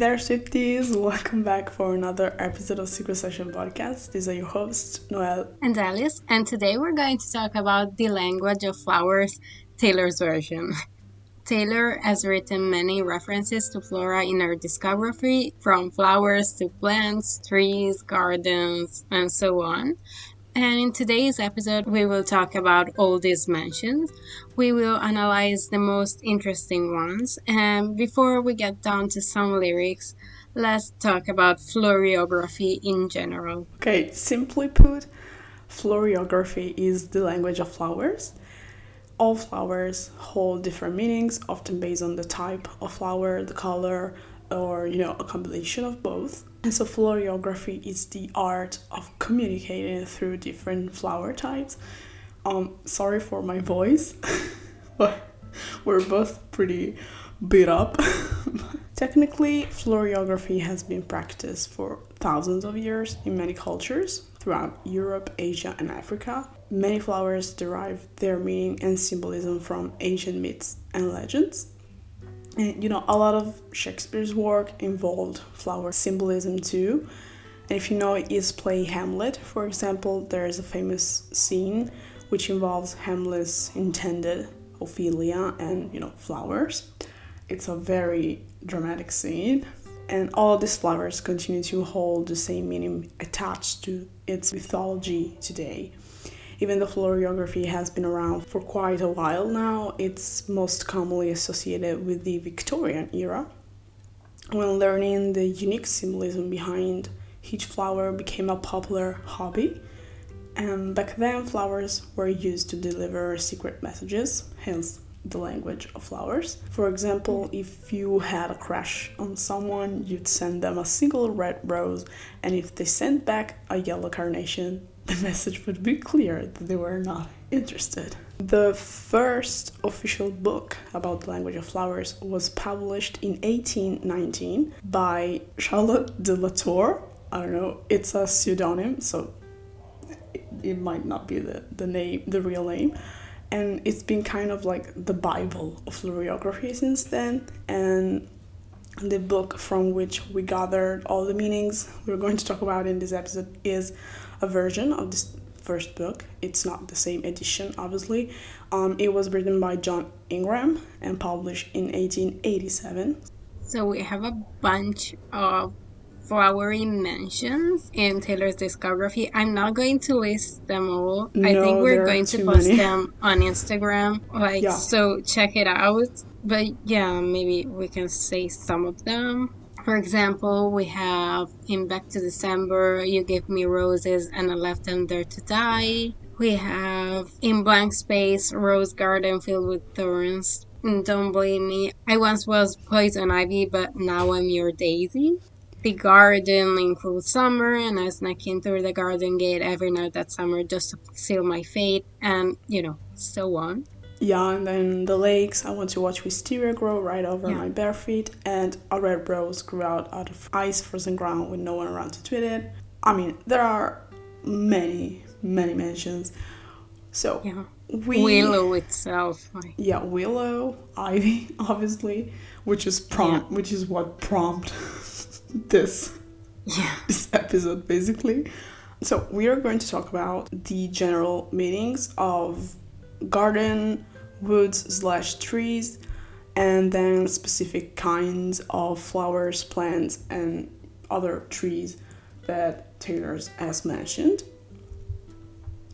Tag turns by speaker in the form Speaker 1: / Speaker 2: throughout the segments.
Speaker 1: there, Swifties! Welcome back for another episode of Secret Session Podcast. These are your hosts, Noel
Speaker 2: and Alice, and today we're going to talk about the language of flowers, Taylor's version. Taylor has written many references to flora in her discography, from flowers to plants, trees, gardens, and so on. And in today's episode, we will talk about all these mentions. We will analyze the most interesting ones. And before we get down to some lyrics, let's talk about floriography in general.
Speaker 1: Okay, simply put, floriography is the language of flowers all flowers hold different meanings, often based on the type of flower, the color, or you know, a combination of both. And so floriography is the art of communicating through different flower types. Um, sorry for my voice, but we're both pretty beat up. Technically, floriography has been practiced for thousands of years in many cultures throughout Europe, Asia, and Africa. Many flowers derive their meaning and symbolism from ancient myths and legends. And you know, a lot of Shakespeare's work involved flower symbolism too. And if you know his play Hamlet, for example, there is a famous scene which involves Hamlet's intended Ophelia and you know flowers. It's a very dramatic scene and all these flowers continue to hold the same meaning attached to its mythology today. Even though floriography has been around for quite a while now, it's most commonly associated with the Victorian era. When learning the unique symbolism behind each flower became a popular hobby, and back then flowers were used to deliver secret messages, hence the language of flowers. For example, if you had a crush on someone, you'd send them a single red rose, and if they sent back a yellow carnation, the message would be clear that they were not interested. The first official book about the language of flowers was published in 1819 by Charlotte de la Tour. I don't know, it's a pseudonym, so it, it might not be the, the name, the real name and it's been kind of like the bible of floriography since then and the book from which we gathered all the meanings we're going to talk about in this episode is a version of this first book it's not the same edition obviously um, it was written by john ingram and published in 1887
Speaker 2: so we have a bunch of flowery mentions in Taylor's discography. I'm not going to list them all. No, I think we're going to post many. them on Instagram. Like yeah. so check it out. But yeah, maybe we can say some of them. For example, we have in Back to December, You Gave Me Roses and I Left Them There to Die. We have In Blank Space, Rose Garden Filled with Thorns. Don't blame me. I once was poison ivy, but now I'm your daisy the garden in cruel summer and I was sneaking through the garden gate every night that summer just to seal my fate and you know so on
Speaker 1: yeah and then the lakes i want to watch wisteria grow right over yeah. my bare feet and a red rose grew out out of ice frozen ground with no one around to tweet it i mean there are many many mentions so
Speaker 2: yeah we, willow itself
Speaker 1: like. yeah willow ivy obviously which is prompt yeah. which is what prompt this
Speaker 2: yeah.
Speaker 1: this episode basically. So we are going to talk about the general meanings of garden, woods slash trees, and then specific kinds of flowers, plants, and other trees that Taylor's has mentioned.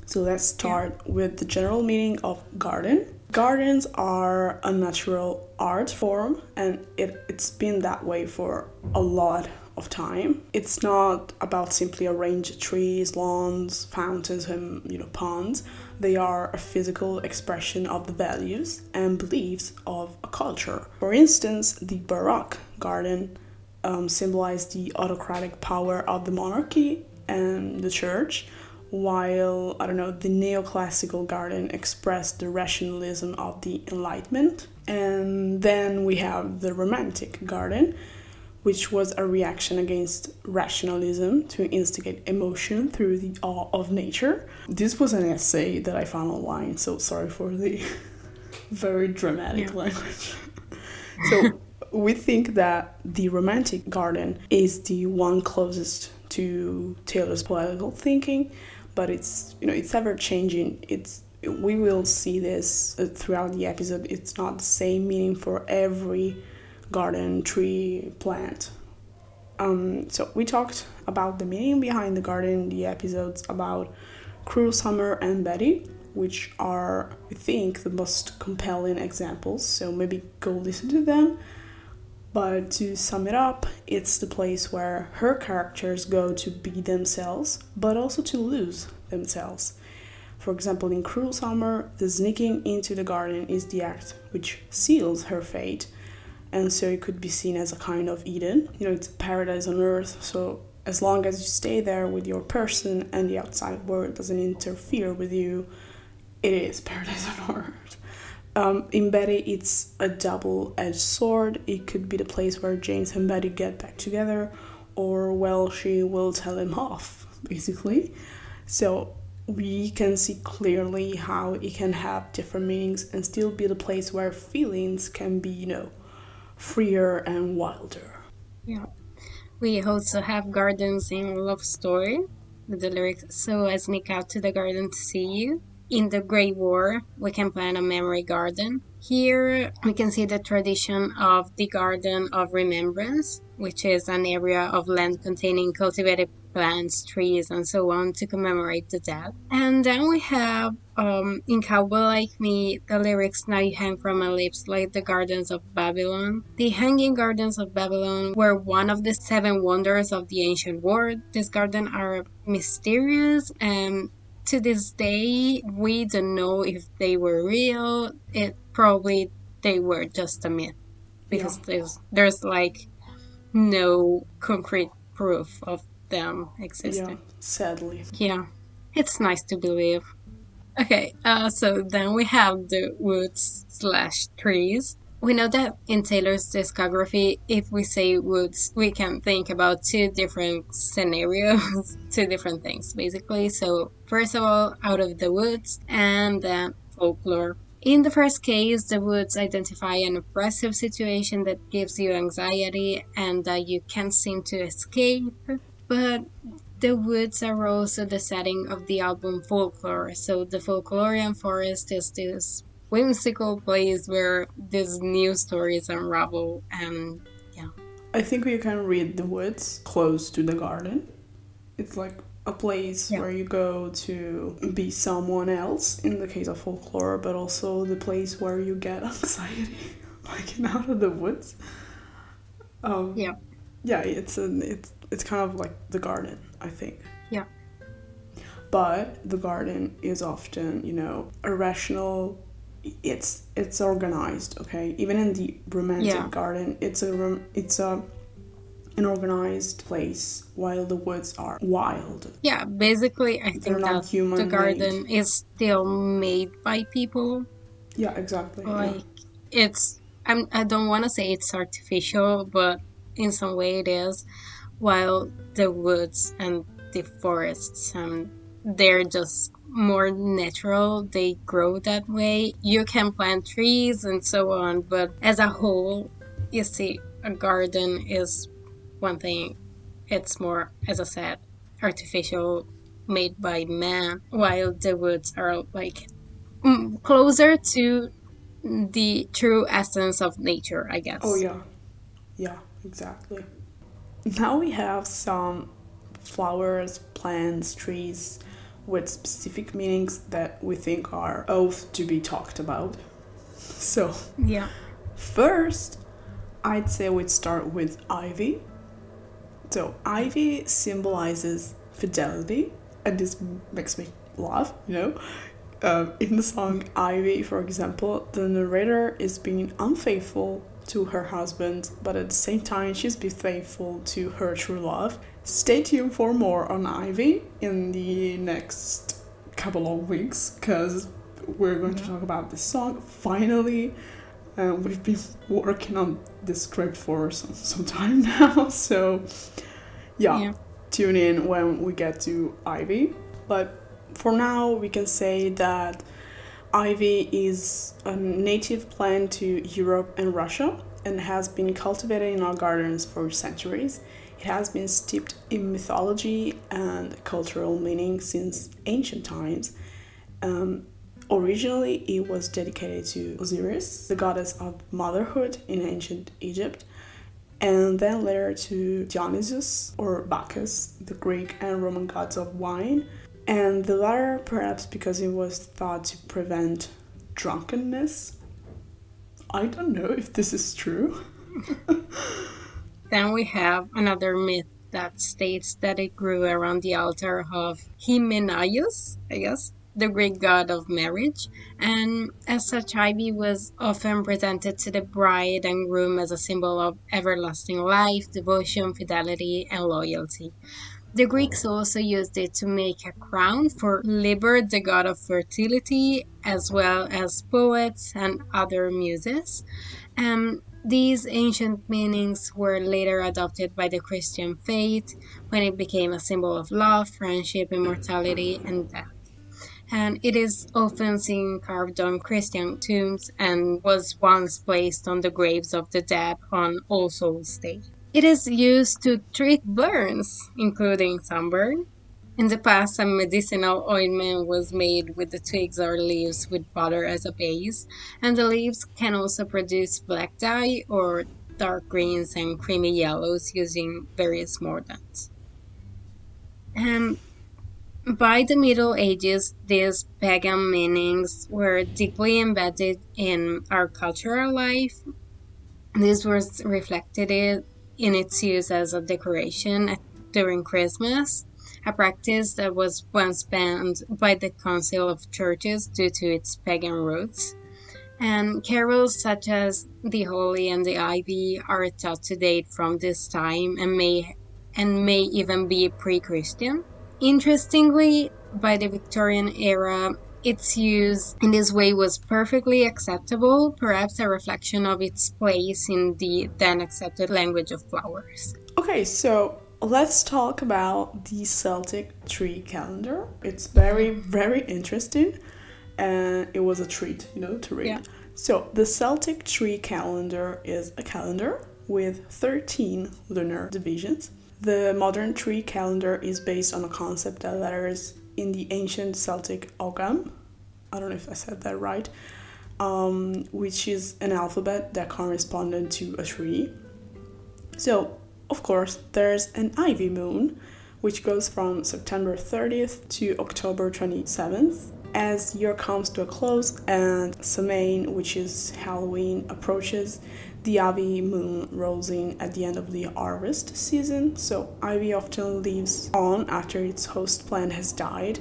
Speaker 1: So let's start yeah. with the general meaning of garden. Gardens are a natural art form and it, it's been that way for a lot of time. It's not about simply arranged trees, lawns, fountains, and you know ponds. They are a physical expression of the values and beliefs of a culture. For instance, the Baroque garden um, symbolized the autocratic power of the monarchy and the church, while I don't know the neoclassical garden expressed the rationalism of the Enlightenment. And then we have the Romantic garden, which was a reaction against rationalism to instigate emotion through the awe of nature. This was an essay that I found online, so sorry for the very dramatic yeah. language. so we think that the romantic garden is the one closest to Taylor's political thinking, but it's you know it's ever changing. It's we will see this uh, throughout the episode. It's not the same meaning for every garden, tree, plant. Um, so we talked about the meaning behind the garden, the episodes about Cruel Summer and Betty, which are, I think, the most compelling examples. So maybe go listen to them. But to sum it up, it's the place where her characters go to be themselves, but also to lose themselves. For example, in Cruel Summer, the sneaking into the garden is the act which seals her fate, and so it could be seen as a kind of Eden. You know, it's paradise on earth, so as long as you stay there with your person and the outside world doesn't interfere with you, it is paradise on earth. Um, in Betty, it's a double edged sword. It could be the place where James and Betty get back together, or, well, she will tell him off, basically. So we can see clearly how it can have different meanings and still be the place where feelings can be, you know, freer and wilder.
Speaker 2: Yeah. We also have gardens in Love Story with the lyrics So I sneak out to the garden to see you in the Great War, we can plant a memory garden. Here, we can see the tradition of the Garden of Remembrance, which is an area of land containing cultivated plants, trees, and so on to commemorate the dead. And then we have um, in Cowboy Like Me the lyrics Now You Hang From My Lips like the Gardens of Babylon. The Hanging Gardens of Babylon were one of the seven wonders of the ancient world. These gardens are mysterious and to this day, we don't know if they were real. It probably they were just a myth because yeah. there's there's like no concrete proof of them existing.
Speaker 1: Yeah, sadly.
Speaker 2: Yeah, it's nice to believe. Okay, uh, so then we have the woods slash trees we know that in Taylor's discography, if we say woods, we can think about two different scenarios, two different things, basically. So, first of all, out of the woods, and then folklore. In the first case, the woods identify an oppressive situation that gives you anxiety and that you can't seem to escape. But the woods are also the setting of the album Folklore. So the Folklorian Forest is this whimsical place where these new stories unravel and yeah.
Speaker 1: I think we can read the woods close to the garden. It's like a place yeah. where you go to be someone else in the case of folklore, but also the place where you get anxiety, like out of the woods. Um,
Speaker 2: yeah.
Speaker 1: Yeah, it's an it's it's kind of like the garden, I think.
Speaker 2: Yeah.
Speaker 1: But the garden is often, you know, irrational it's it's organized okay even in the romantic yeah. garden it's a it's a an organized place while the woods are wild
Speaker 2: yeah basically i think that the garden made. is still made by people
Speaker 1: yeah exactly
Speaker 2: like yeah. it's I'm, i don't want to say it's artificial but in some way it is while the woods and the forests and they're just more natural. They grow that way. You can plant trees and so on but as a whole you see a garden is one thing. It's more as i said artificial made by man while the woods are like closer to the true essence of nature i guess.
Speaker 1: Oh yeah. Yeah exactly now we have some flowers plants trees with specific meanings that we think are oath to be talked about. So,
Speaker 2: yeah.
Speaker 1: First, I'd say we'd start with ivy. So, ivy symbolizes fidelity, and this makes me laugh, you know. Uh, in the song Ivy, for example, the narrator is being unfaithful to her husband, but at the same time, she's be faithful to her true love. Stay tuned for more on Ivy in the next couple of weeks because we're going to talk about this song finally. Uh, we've been working on this script for some, some time now, so yeah, yeah, tune in when we get to Ivy. But for now, we can say that ivy is a native plant to Europe and Russia and has been cultivated in our gardens for centuries. It has been steeped in mythology and cultural meaning since ancient times. Um, originally, it was dedicated to Osiris, the goddess of motherhood in ancient Egypt, and then later to Dionysus or Bacchus, the Greek and Roman gods of wine, and the latter perhaps because it was thought to prevent drunkenness. I don't know if this is true.
Speaker 2: then we have another myth that states that it grew around the altar of Hymenaios, I guess, the Greek god of marriage, and as such, ivy was often presented to the bride and groom as a symbol of everlasting life, devotion, fidelity, and loyalty. The Greeks oh. also used it to make a crown for Liber, the god of fertility, as well as poets and other muses. And these ancient meanings were later adopted by the Christian faith when it became a symbol of love, friendship, immortality, and death and it is often seen carved on Christian tombs and was once placed on the graves of the dead on All Souls Day. It is used to treat burns, including sunburn. In the past, a medicinal ointment was made with the twigs or leaves with butter as a base, and the leaves can also produce black dye or dark greens and creamy yellows using various mordants. And by the Middle Ages, these pagan meanings were deeply embedded in our cultural life. This was reflected in its use as a decoration during Christmas, a practice that was once banned by the Council of Churches due to its pagan roots. And carols such as the Holly and the Ivy are thought to date from this time and may and may even be pre-Christian. Interestingly, by the Victorian era, its use in this way was perfectly acceptable, perhaps a reflection of its place in the then accepted language of flowers.
Speaker 1: Okay, so let's talk about the Celtic tree calendar. It's very, very interesting, and it was a treat, you know, to read. Yeah. So, the Celtic tree calendar is a calendar with 13 lunar divisions the modern tree calendar is based on a concept that letters in the ancient Celtic ogham. I don't know if I said that right, um, which is an alphabet that corresponded to a tree. So, of course, there's an ivy moon, which goes from September 30th to October 27th. As year comes to a close and Samhain, which is Halloween, approaches, the ivy moon rolls in at the end of the harvest season, so ivy often leaves on after its host plant has died,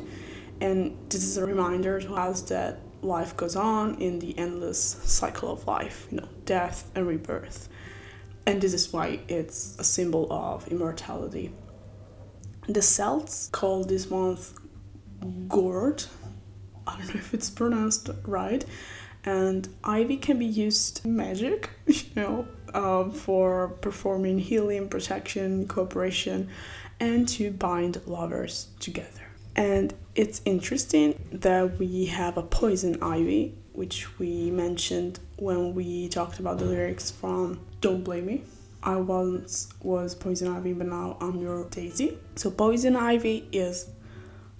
Speaker 1: and this is a reminder to us that life goes on in the endless cycle of life, you know, death and rebirth. And this is why it's a symbol of immortality. The Celts call this month Gord. I don't know if it's pronounced right, and ivy can be used magic you know uh, for performing healing protection cooperation and to bind lovers together. And it's interesting that we have a poison ivy which we mentioned when we talked about the lyrics from don't blame me. I once was poison ivy but now i'm your daisy. So poison ivy is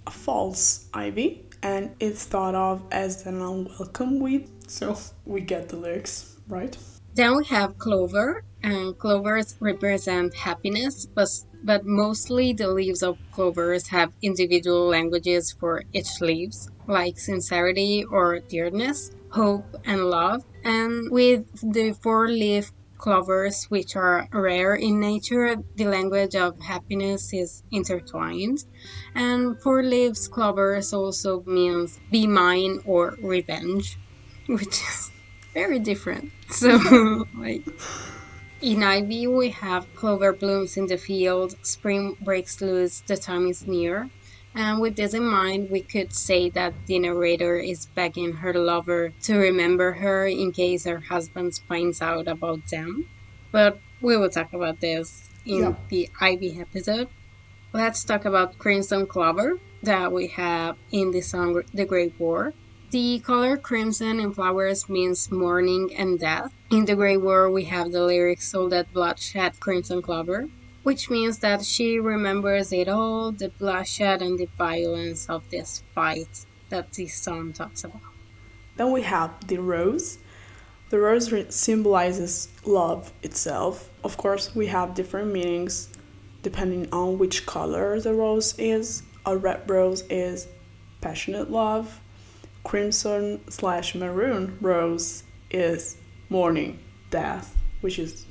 Speaker 1: a false ivy and it's thought of as an unwelcome weed so we get the lyrics, right?
Speaker 2: Then we have clover, and clovers represent happiness, but, but mostly the leaves of clovers have individual languages for each leaves, like sincerity or dearness, hope and love. And with the four leaf clovers, which are rare in nature, the language of happiness is intertwined. And four leaves clovers also means be mine or revenge. which is very different. So, like, in Ivy, we have clover blooms in the field, spring breaks loose, the time is near. And with this in mind, we could say that the narrator is begging her lover to remember her in case her husband finds out about them. But we will talk about this in yeah. the Ivy episode. Let's talk about Crimson Clover that we have in the song The Great War. The color crimson in flowers means mourning and death. In the Great War, we have the lyrics "So that bloodshed crimson clover," which means that she remembers it all the bloodshed and the violence of this fight that this song talks about.
Speaker 1: Then we have the rose. The rose symbolizes love itself. Of course, we have different meanings depending on which color the rose is. A red rose is passionate love. Crimson slash maroon rose is mourning, death, which is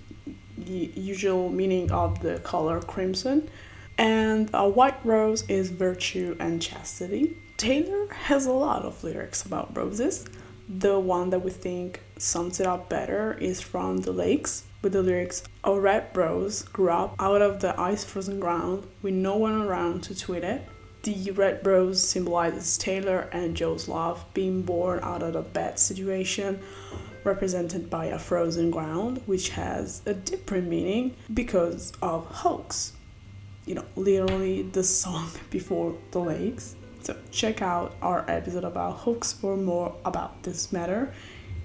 Speaker 1: the usual meaning of the color crimson. And a white rose is virtue and chastity. Taylor has a lot of lyrics about roses. The one that we think sums it up better is from The Lakes with the lyrics A red rose grew up out of the ice frozen ground with no one around to tweet it. The red rose symbolizes Taylor and Joe's love being born out of a bad situation represented by a frozen ground, which has a different meaning because of hoax. You know, literally the song before the lakes. So check out our episode about hoax for more about this matter.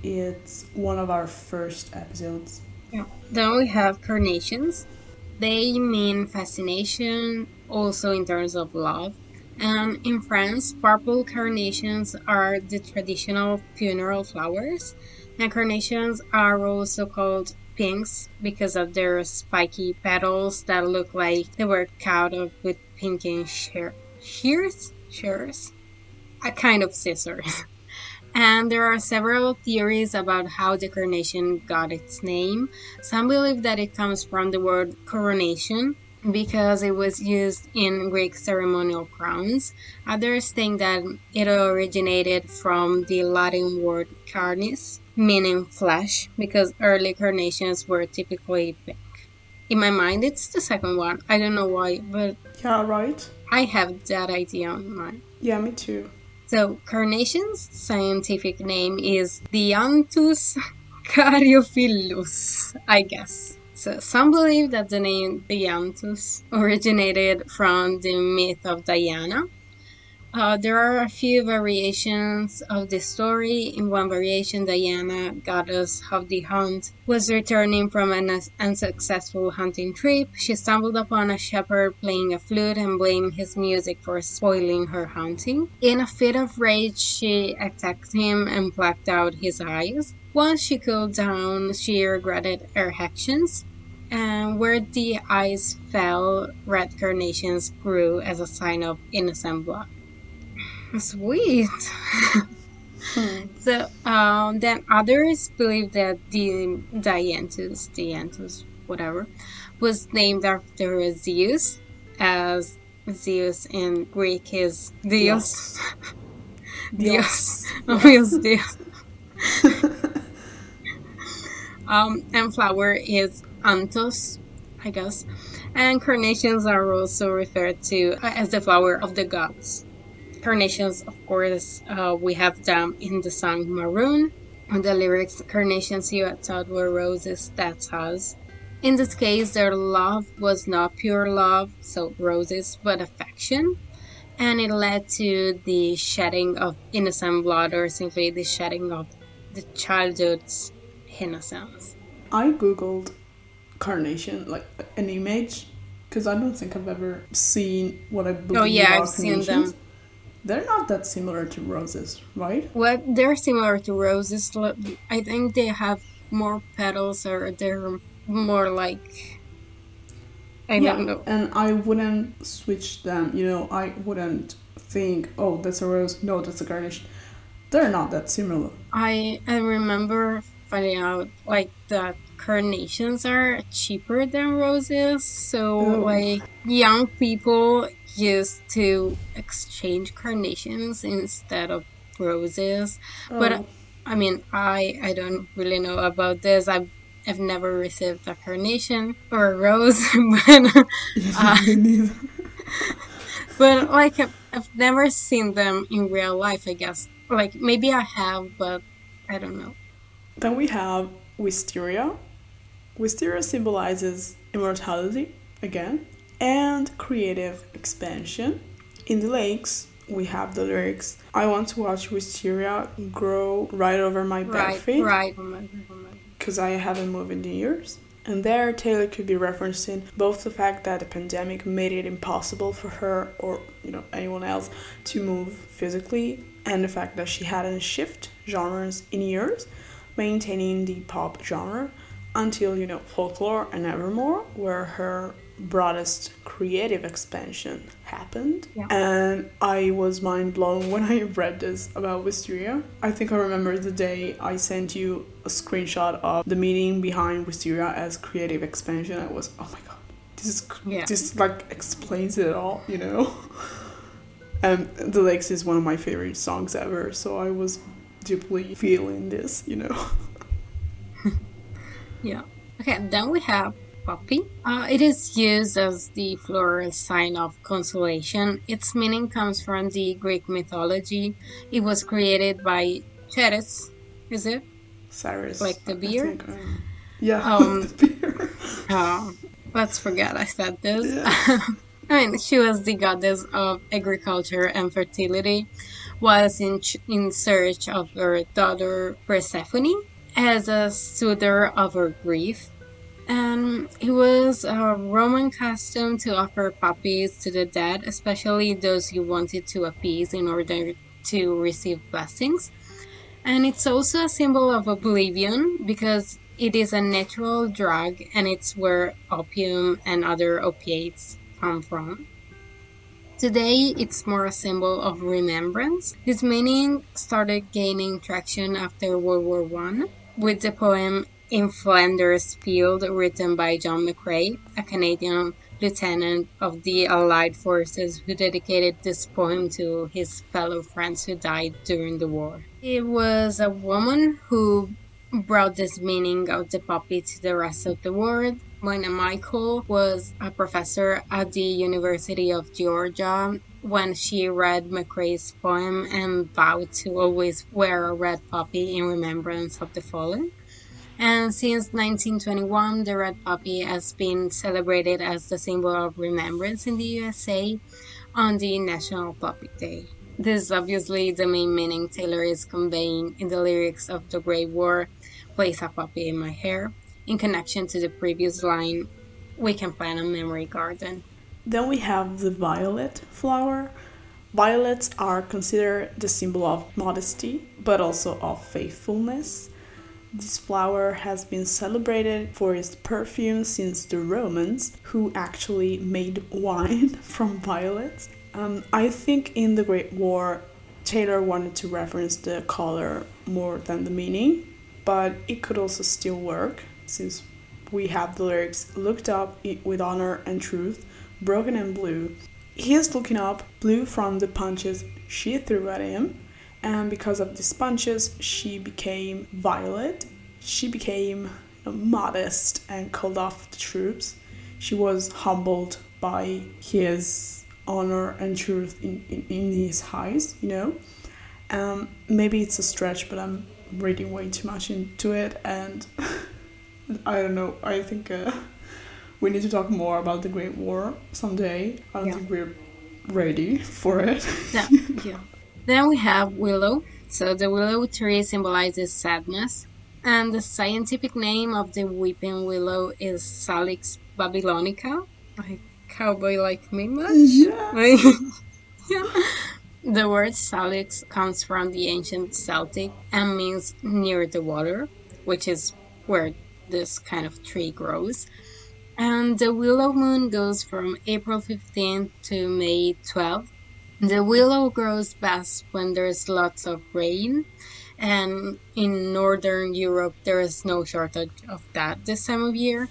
Speaker 1: It's one of our first episodes.
Speaker 2: Yeah. Then we have carnations. They mean fascination, also in terms of love. And in France, purple carnations are the traditional funeral flowers and carnations are also called pinks because of their spiky petals that look like they were cut off with pinking shear- shears? Shears? A kind of scissors. and there are several theories about how the carnation got its name. Some believe that it comes from the word coronation, because it was used in Greek ceremonial crowns. Others think that it originated from the Latin word carnis, meaning flesh, because early carnations were typically pink. In my mind, it's the second one. I don't know why, but.
Speaker 1: Yeah, right.
Speaker 2: I have that idea in mind.
Speaker 1: Yeah, me too.
Speaker 2: So, carnation's scientific name is Dianthus caryophyllus, I guess. So some believe that the name Dianthus originated from the myth of Diana. Uh, there are a few variations of the story. In one variation, Diana, goddess of the hunt, was returning from an unsuccessful hunting trip. She stumbled upon a shepherd playing a flute and blamed his music for spoiling her hunting. In a fit of rage, she attacked him and plucked out his eyes. Once she cooled down, she regretted her actions and where the eyes fell, red carnations grew as a sign of innocent blood. Sweet. hmm. So um, then others believe that the Dianthus, Dianthus, whatever, was named after Zeus, as Zeus in Greek is Dios. Dios. Dios. Dios. um, and flower is anthos, I guess. And carnations are also referred to as the flower of the gods. Carnations, of course, uh, we have them in the song Maroon. And the lyrics, carnations you had thought were roses, that's us. In this case, their love was not pure love, so roses, but affection. And it led to the shedding of innocent blood, or simply the shedding of the childhood's innocence.
Speaker 1: I googled carnation, like an image, because I don't think I've ever seen what I oh, believe
Speaker 2: oh, yeah, I've seen them.
Speaker 1: They're not that similar to roses, right?
Speaker 2: Well, they're similar to roses. I think they have more petals, or they're more like. I yeah, don't know.
Speaker 1: And I wouldn't switch them. You know, I wouldn't think, oh, that's a rose. No, that's a carnation. They're not that similar.
Speaker 2: I I remember finding out like that carnations are cheaper than roses. So, Ooh. like, young people used to exchange carnations instead of roses. Oh. But I mean, I I don't really know about this. I've I've never received a carnation or a rose, but uh, but like I've, I've never seen them in real life. I guess like maybe I have, but I don't know.
Speaker 1: Then we have wisteria, Wisteria symbolizes immortality, again, and creative expansion. In the lakes, we have the lyrics I want to watch wisteria grow right over my bare feet.
Speaker 2: Right,
Speaker 1: Because I haven't moved in years. And there, Taylor could be referencing both the fact that the pandemic made it impossible for her or you know anyone else to move physically, and the fact that she hadn't shifted genres in years, maintaining the pop genre until you know folklore and Evermore, where her broadest creative expansion happened.
Speaker 2: Yeah.
Speaker 1: And I was mind blown when I read this about Wisteria. I think I remember the day I sent you a screenshot of the meaning behind Wisteria as creative expansion. I was, oh my god, this is yeah. this like explains it all, you know. and the Lakes is one of my favorite songs ever, so I was deeply feeling this, you know.
Speaker 2: yeah. Okay, then we have poppy. Uh, it is used as the floral sign of consolation. Its meaning comes from the Greek mythology. It was created by Ceres, is it?
Speaker 1: Cyrus.
Speaker 2: Like the beer?
Speaker 1: Think, um, yeah, um, the beer.
Speaker 2: oh, let's forget I said this. Yeah. I mean, she was the goddess of agriculture and fertility, was in, in search of her daughter Persephone as a soother of her grief and it was a Roman custom to offer poppies to the dead, especially those you wanted to appease in order to receive blessings. And it's also a symbol of oblivion because it is a natural drug and it's where opium and other opiates come from. Today, it's more a symbol of remembrance. This meaning started gaining traction after World War One with the poem in Flanders Field, written by John McCrae, a Canadian lieutenant of the Allied forces who dedicated this poem to his fellow friends who died during the war. It was a woman who brought this meaning of the poppy to the rest of the world. Moina Michael was a professor at the University of Georgia, when she read McCrae's poem and vowed to always wear a red poppy in remembrance of the fallen. And since 1921, the red poppy has been celebrated as the symbol of remembrance in the USA on the National Poppy Day. This is obviously the main meaning Taylor is conveying in the lyrics of The Great War, Place a Poppy in My Hair, in connection to the previous line, We can plant a memory garden.
Speaker 1: Then we have the violet flower. Violets are considered the symbol of modesty, but also of faithfulness. This flower has been celebrated for its perfume since the Romans, who actually made wine from violets. Um, I think in the Great War, Taylor wanted to reference the color more than the meaning, but it could also still work since we have the lyrics looked up with honor and truth, broken and blue. He is looking up blue from the punches she threw at him and because of these punches, she became violet. She became modest and called off the troops. She was humbled by his honor and truth in, in, in his eyes, you know. Um, maybe it's a stretch, but I'm reading way too much into it, and I don't know. I think uh, we need to talk more about the Great War someday. I don't yeah. think we're ready for it.
Speaker 2: yeah, yeah. Then we have willow. So the willow tree symbolizes sadness, and the scientific name of the weeping willow is Salix babylonica. Like cowboy like me much?
Speaker 1: Yeah.
Speaker 2: yeah. The word salix comes from the ancient Celtic and means near the water, which is where this kind of tree grows. And the willow moon goes from April 15th to May 12th the willow grows best when there's lots of rain, and in northern Europe there is no shortage of that this time of year.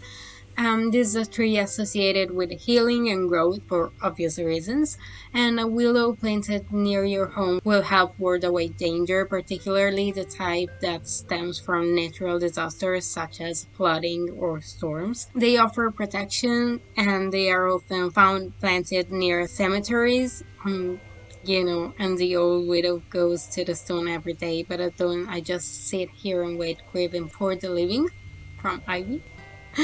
Speaker 2: Um, this is a tree associated with healing and growth for obvious reasons, and a willow planted near your home will help ward away danger, particularly the type that stems from natural disasters such as flooding or storms. They offer protection and they are often found planted near cemeteries. Um, you know, and the old widow goes to the stone every day, but at dawn I just sit here and wait, craving for the living from Ivy.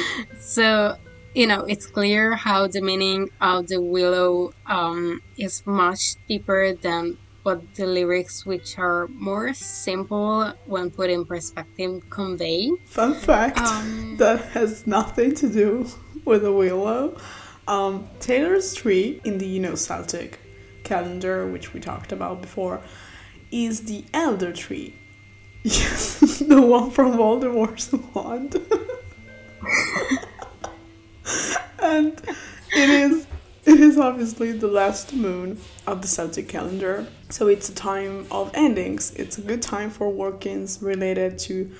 Speaker 2: so you know, it's clear how the meaning of the willow um, is much deeper than what the lyrics, which are more simple when put in perspective, convey.
Speaker 1: Fun fact um, that has nothing to do with a willow. Um, Taylor's tree in the you know Celtic calendar, which we talked about before, is the elder tree. Yes, the one from Voldemort's wand. and it is it is obviously the last moon of the Celtic calendar, so it's a time of endings. It's a good time for workings related to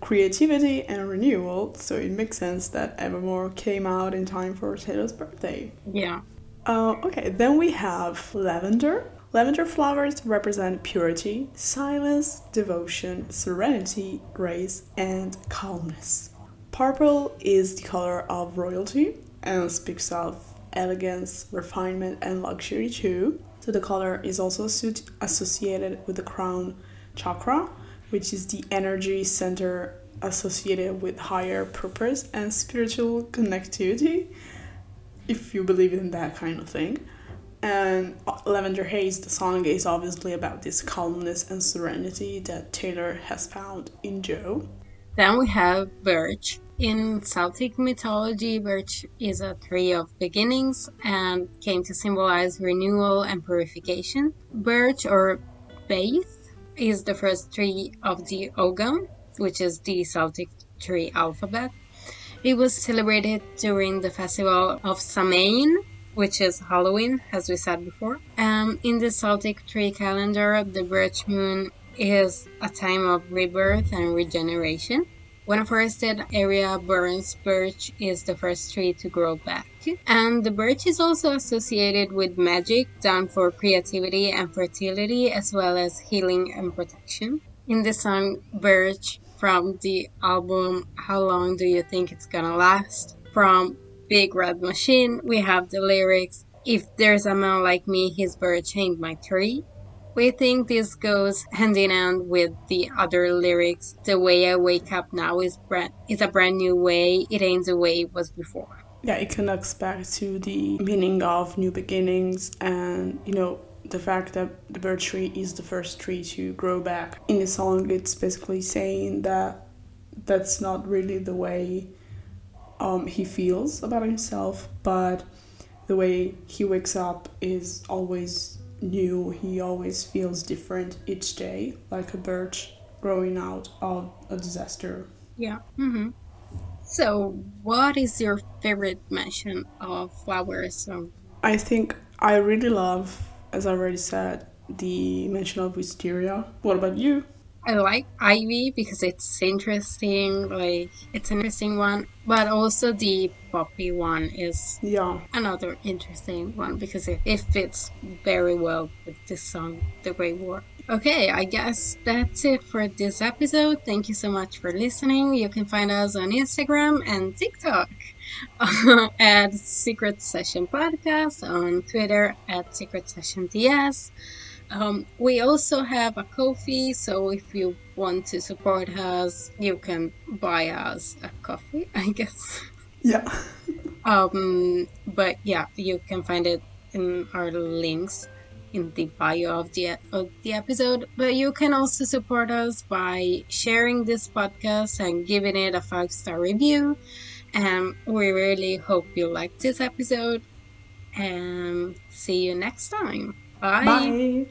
Speaker 1: creativity and renewal, so it makes sense that Evermore came out in time for Taylor's birthday.
Speaker 2: Yeah.
Speaker 1: Uh, okay, then we have lavender. Lavender flowers represent purity, silence, devotion, serenity, grace, and calmness. Purple is the color of royalty and speaks of elegance, refinement, and luxury too. So the color is also associated with the crown chakra, which is the energy center associated with higher purpose and spiritual connectivity, if you believe in that kind of thing. And uh, Lavender Haze, the song, is obviously about this calmness and serenity that Taylor has found in Joe.
Speaker 2: Then we have Birch, in Celtic mythology, birch is a tree of beginnings and came to symbolize renewal and purification. Birch or Beith is the first tree of the Ogham, which is the Celtic tree alphabet. It was celebrated during the festival of Samhain, which is Halloween, as we said before. Um, in the Celtic tree calendar, the birch moon is a time of rebirth and regeneration. When a forested area burns, birch is the first tree to grow back. And the birch is also associated with magic, done for creativity and fertility, as well as healing and protection. In the song Birch from the album How Long Do You Think It's Gonna Last? from Big Red Machine, we have the lyrics If there's a man like me, his birch ain't my tree. We think this goes hand in hand with the other lyrics. The way I wake up now is brand is a brand new way. It ain't the way it was before.
Speaker 1: Yeah, it connects back to the meaning of new beginnings and you know the fact that the birch tree is the first tree to grow back. In the song, it's basically saying that that's not really the way um, he feels about himself, but the way he wakes up is always new. He always feels different each day, like a birch growing out of a disaster.
Speaker 2: Yeah. Mm-hmm. So, what is your favorite mention of flowers?
Speaker 1: I think I really love, as I already said, the mention of wisteria. What about you?
Speaker 2: I like Ivy because it's interesting, like it's an interesting one, but also the poppy one is
Speaker 1: yeah
Speaker 2: another interesting one because it, it fits very well with this song, The Great War. Okay, I guess that's it for this episode. Thank you so much for listening. You can find us on Instagram and TikTok at Secret Session Podcast, on Twitter at Secret Session TS. Um, we also have a Ko-Fi, so if you want to support us, you can buy us a coffee, I guess.
Speaker 1: Yeah.
Speaker 2: um, but yeah, you can find it in our links in the bio of the of the episode. But you can also support us by sharing this podcast and giving it a five star review. And we really hope you liked this episode. And see you next time. Bye.
Speaker 1: Bye.